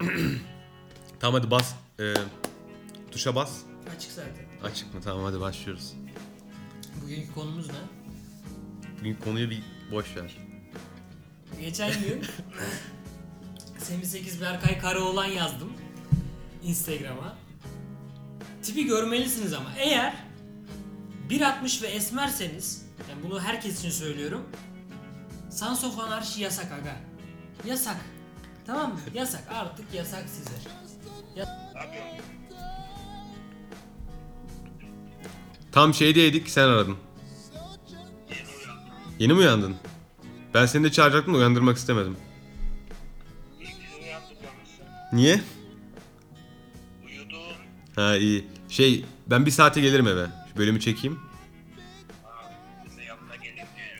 tamam hadi bas. Ee, tuşa bas. Açık zaten. Açık mı? Tamam hadi başlıyoruz. Bugünkü konumuz ne? Bugün konuyu bir boş ver. Geçen gün Semih 8 Berkay Karaoğlan yazdım Instagram'a. Tipi görmelisiniz ama eğer 1.60 ve esmerseniz yani bunu herkes için söylüyorum. Sons of Anarchy yasak aga. Yasak. Tamam mı? Yasak. Artık yasak size. Tam şeydeydik sen aradın. Yeni mi uyandın? Ben seni de çağıracaktım da uyandırmak istemedim. Niye? Uyudum. Ha iyi. Şey ben bir saate gelirim eve. Şu bölümü çekeyim. Yanına.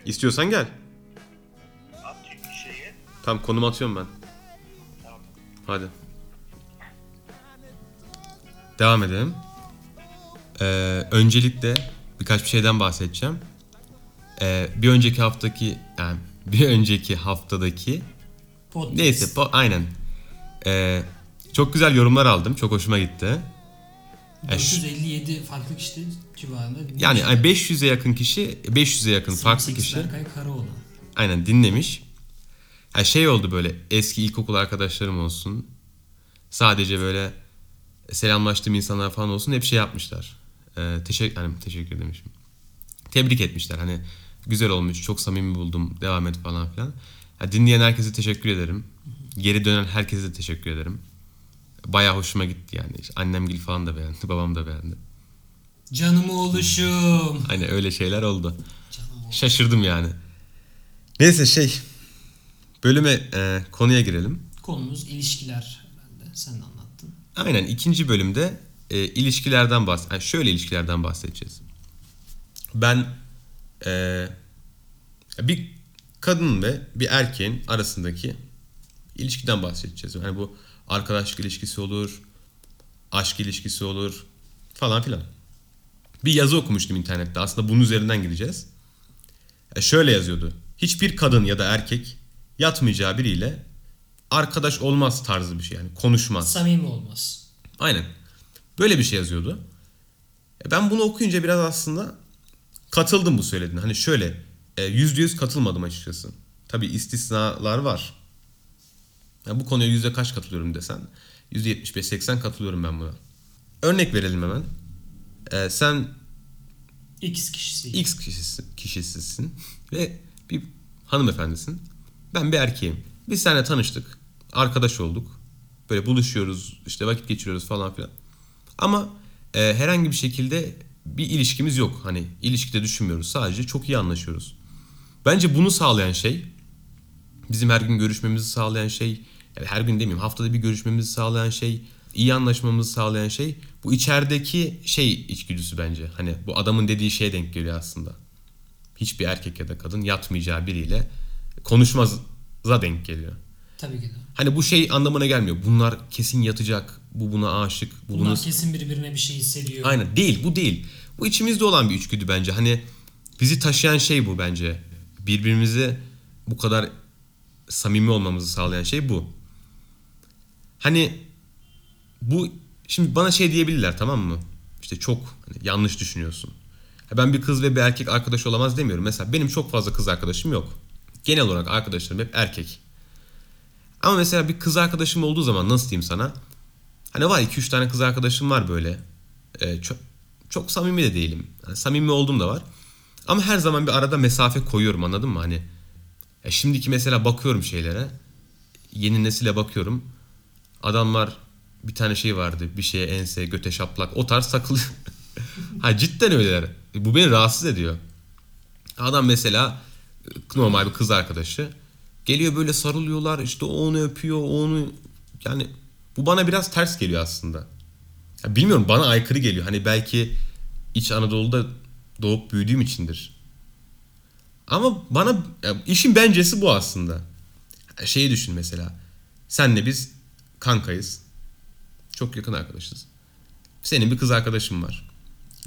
İstiyorsan gel. At bir şeyi. Tam konum atıyorum ben. Hadi. Devam edelim. Ee, öncelikle birkaç bir şeyden bahsedeceğim. Ee, bir önceki haftaki yani bir önceki haftadaki Podcast. neyse po- aynen. Ee, çok güzel yorumlar aldım. Çok hoşuma gitti. E, şu- 457 farklı kişi civarında. Yani hani 500'e yakın kişi, 500'e yakın farklı 8 kişi Berkay Karaoğlan. aynen dinlemiş. Ha şey oldu böyle eski ilkokul arkadaşlarım olsun. Sadece böyle selamlaştığım insanlar falan olsun hep şey yapmışlar. Ee, teşekkür hani teşekkür demişim. Tebrik etmişler. Hani güzel olmuş, çok samimi buldum, devam et falan filan. Ha, dinleyen herkese teşekkür ederim. Geri dönen herkese de teşekkür ederim. Bayağı hoşuma gitti yani. İşte Annem gil falan da beğendi, babam da beğendi. Canım oluşum. Hani öyle şeyler oldu. Canım oluşum. Şaşırdım yani. Neyse şey bölüme e, konuya girelim. Konumuz ilişkiler herhalde. Sen de anlattın. Aynen ikinci bölümde e, ilişkilerden bahs yani şöyle ilişkilerden bahsedeceğiz. Ben e, bir kadın ve bir erkeğin arasındaki ilişkiden bahsedeceğiz. Yani bu arkadaşlık ilişkisi olur, aşk ilişkisi olur falan filan. Bir yazı okumuştum internette. Aslında bunun üzerinden gideceğiz. E, şöyle yazıyordu. Hiçbir kadın ya da erkek yatmayacağı biriyle arkadaş olmaz tarzı bir şey yani konuşmaz. Samimi olmaz. Aynen. Böyle bir şey yazıyordu. E, Ben bunu okuyunca biraz aslında katıldım bu söylediğine. Hani şöyle e, yüzde yüz katılmadım açıkçası. Tabi istisnalar var. Ya bu konuya yüzde kaç katılıyorum desen. Yüzde yetmiş beş seksen katılıyorum ben buna. Örnek verelim hemen. E, sen X kişisi. X kişisi, kişisisin ve bir hanımefendisin. Ben bir erkeğim. Biz seninle tanıştık. Arkadaş olduk. Böyle buluşuyoruz, işte vakit geçiriyoruz falan filan. Ama e, herhangi bir şekilde bir ilişkimiz yok. Hani ilişkide düşünmüyoruz. Sadece çok iyi anlaşıyoruz. Bence bunu sağlayan şey, bizim her gün görüşmemizi sağlayan şey, yani her gün demeyeyim haftada bir görüşmemizi sağlayan şey, iyi anlaşmamızı sağlayan şey bu içerideki şey içgüdüsü bence. Hani bu adamın dediği şeye denk geliyor aslında. Hiçbir erkek ya da kadın yatmayacağı biriyle konuşmaza denk geliyor. Tabii ki de. Hani bu şey anlamına gelmiyor. Bunlar kesin yatacak. Bu buna aşık. Bu Bunlar bunu... kesin birbirine bir şey hissediyor. Aynen değil bu değil. Bu içimizde olan bir içgüdü bence. Hani bizi taşıyan şey bu bence. Birbirimize bu kadar samimi olmamızı sağlayan şey bu. Hani bu şimdi bana şey diyebilirler tamam mı? İşte çok hani yanlış düşünüyorsun. Ben bir kız ve bir erkek arkadaş olamaz demiyorum. Mesela benim çok fazla kız arkadaşım yok. Genel olarak arkadaşlarım hep erkek. Ama mesela bir kız arkadaşım olduğu zaman nasıl diyeyim sana? Hani var 2-3 tane kız arkadaşım var böyle. Ee, çok, çok samimi de değilim. Yani samimi olduğum da var. Ama her zaman bir arada mesafe koyuyorum anladın mı? Hani ya şimdiki mesela bakıyorum şeylere. Yeni nesile bakıyorum. Adamlar bir tane şey vardı. Bir şeye ense, göte şaplak. O tarz takılıyor. ha cidden öyleler. Bu beni rahatsız ediyor. Adam mesela normal bir kız arkadaşı. Geliyor böyle sarılıyorlar. işte o onu öpüyor. o onu yani bu bana biraz ters geliyor aslında. Ya bilmiyorum bana aykırı geliyor. Hani belki İç Anadolu'da doğup büyüdüğüm içindir. Ama bana ya işin bencesi bu aslında. Şeyi düşün mesela. Senle biz kankayız. Çok yakın arkadaşız. Senin bir kız arkadaşın var.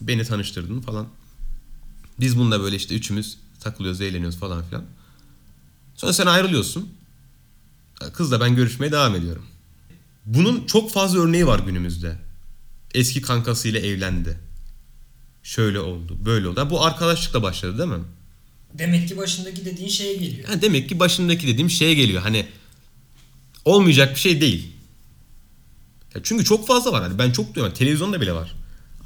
Beni tanıştırdın falan. Biz bununla böyle işte üçümüz takılıyoruz, eğleniyoruz falan filan. Sonra sen ayrılıyorsun. Kızla ben görüşmeye devam ediyorum. Bunun çok fazla örneği var günümüzde. Eski kankasıyla evlendi. Şöyle oldu, böyle oldu. Bu arkadaşlıkla başladı değil mi? Demek ki başındaki dediğin şeye geliyor. Ha, demek ki başındaki dediğim şeye geliyor. Hani olmayacak bir şey değil. Ya çünkü çok fazla var. Hani ben çok diyorum. Televizyonda bile var.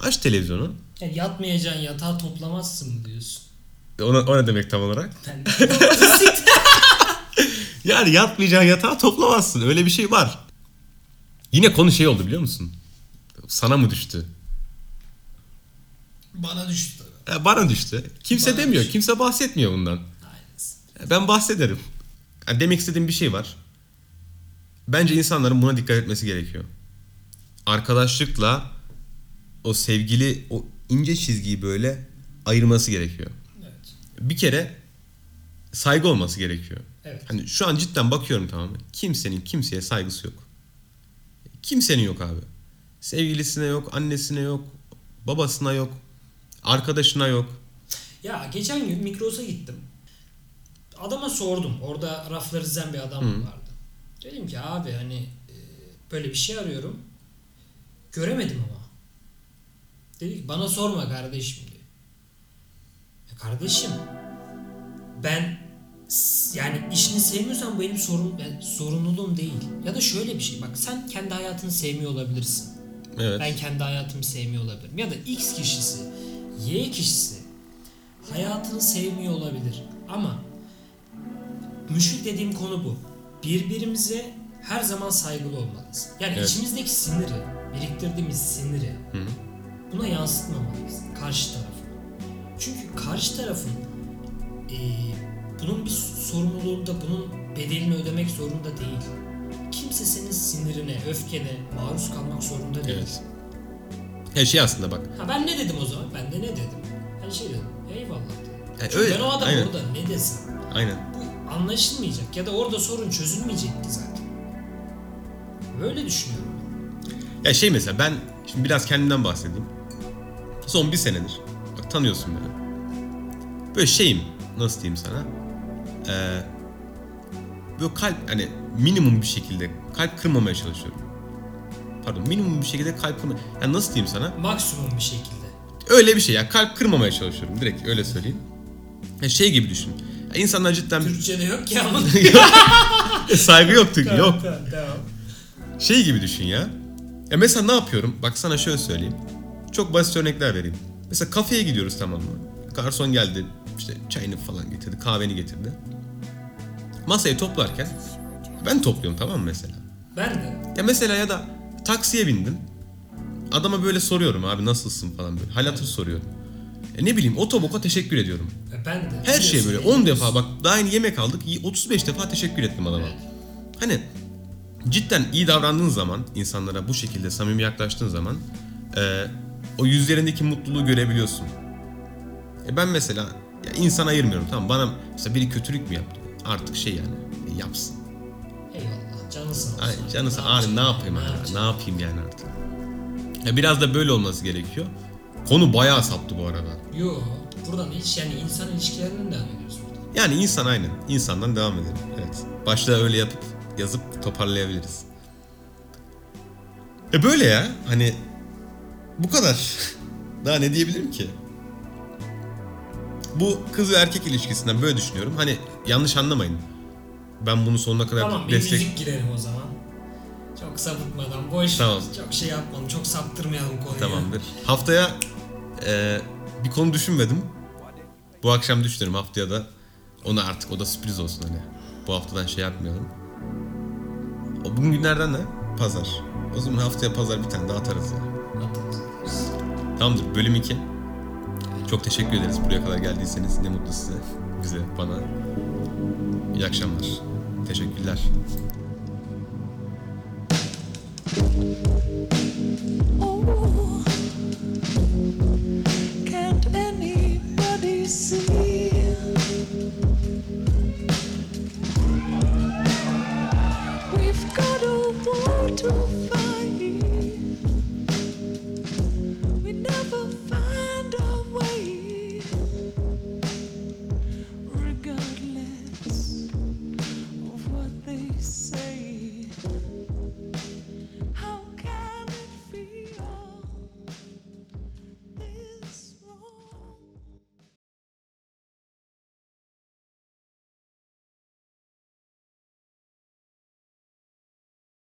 Aç televizyonu. Yani yatmayacağın yatağı toplamazsın diyorsun? Ona, o ne demek tam olarak? Yani yatmayacağın yatağı toplamazsın. Öyle bir şey var. Yine konu şey oldu biliyor musun? Sana mı düştü? Bana düştü. E, bana düştü. Kimse Bana demiyor. düştü. Kimse bahsetmiyor bundan. Aynısı. E, Ben bahsederim. Yani demek istediğim bir şey var. Bence insanların buna dikkat etmesi gerekiyor. Arkadaşlıkla o sevgili o ince çizgiyi böyle ayırması gerekiyor. Bir kere saygı olması gerekiyor. Evet. Hani şu an cidden bakıyorum tamam mı? Kimsenin kimseye saygısı yok. Kimsenin yok abi. Sevgilisine yok, annesine yok, babasına yok, arkadaşına yok. Ya geçen gün Migros'a gittim. Adama sordum. Orada rafları dizen bir adam vardı. Dedim ki abi hani e, böyle bir şey arıyorum. Göremedim ama. Dedi ki bana sorma kardeşim kardeşim ben yani işini sevmiyorsan bu benim sorun yani sorumluluğum değil. Ya da şöyle bir şey bak sen kendi hayatını sevmiyor olabilirsin. Evet. Ben kendi hayatımı sevmiyor olabilirim. Ya da X kişisi, Y kişisi hayatını sevmiyor olabilir. Ama müşrik dediğim konu bu. Birbirimize her zaman saygılı olmalıyız. Yani Evet. içimizdeki siniri, biriktirdiğimiz siniri Hı hı. buna yansıtmamalıyız karşı tarafı. Çünkü karşı tarafın eee, bunun bir sorumluluğunda, bunun bedelini ödemek zorunda değil. Kimse senin sinirine, öfkene maruz kalmak zorunda değil. Evet. Her şey aslında bak. Ha ben ne dedim o zaman? Ben de ne dedim? Ben şey dedim. Eyvallah dedim. Yani Çünkü öyle, ben o adam aynen. orada ne desem Aynen. bu anlaşılmayacak ya da orada sorun çözülmeyecekti zaten. Böyle düşünüyorum. Ya şey mesela ben şimdi biraz kendimden bahsedeyim. Son bir senedir. Tanıyorsun beni. Böyle şeyim. Nasıl diyeyim sana? Ee, böyle kalp hani minimum bir şekilde kalp kırmamaya çalışıyorum. Pardon minimum bir şekilde kalp kırma... Ya nasıl diyeyim sana? Maksimum bir şekilde. Öyle bir şey ya kalp kırmamaya çalışıyorum. Direkt öyle söyleyeyim. Ya şey gibi düşün. Ya insanlar cidden Türkçe'de yok ki ama. saygı yok çünkü yok. Tamam, tamam. Şey gibi düşün ya. Ya mesela ne yapıyorum? Bak sana şöyle söyleyeyim. Çok basit örnekler vereyim. Mesela kafeye gidiyoruz tamam mı? Garson geldi işte çayını falan getirdi, kahveni getirdi. Masayı toplarken ben topluyorum tamam mı mesela? Ben de. Ya mesela ya da taksiye bindim. Adama böyle soruyorum abi nasılsın falan böyle. Hal hatır soruyorum. E ne bileyim otoboka teşekkür ediyorum. E, Ben de. Her şeye böyle Biliyorsun, 10 defa bak daha yeni yemek aldık iyi 35 defa teşekkür ettim adama. Evet. Hani cidden iyi davrandığın zaman insanlara bu şekilde samimi yaklaştığın zaman e, o yüzlerindeki mutluluğu görebiliyorsun. E ben mesela ya insan ayırmıyorum tamam bana mesela biri kötülük mü yaptı? Artık şey yani e, yapsın. Eyvallah. Canı sağ olsun. Ay, canı sağ Ne abi ne yapacağım? yapayım yapacağım? ne yapayım yani artık. Ya biraz da böyle olması gerekiyor. Konu bayağı saptı bu arada. Yo. Buradan hiç yani insan ilişkilerinden devam ediyoruz burada. Yani insan aynen. İnsandan devam edelim. Evet. Başta öyle yapıp yazıp toparlayabiliriz. E böyle ya. Hani bu kadar. Daha ne diyebilirim ki? Bu kız ve erkek ilişkisinden böyle düşünüyorum. Hani yanlış anlamayın. Ben bunu sonuna kadar Tamam bir destek... müzik girelim o zaman. Çok sapıtmadan, boş Tamam. çok şey yapmayalım, çok saptırmayalım konuyu. Tamamdır. Haftaya e, bir konu düşünmedim. Bu akşam düşünürüm haftaya da. Ona artık o da sürpriz olsun hani. Bu haftadan şey yapmayalım. O bugün günlerden ne? Pazar. O zaman haftaya pazar bir tane daha atarız ya. Atılırız. Tamamdır bölüm 2. Çok teşekkür ederiz buraya kadar geldiyseniz. Ne mutlu size, bize, bana. İyi akşamlar. Teşekkürler. Oh, can't anybody see?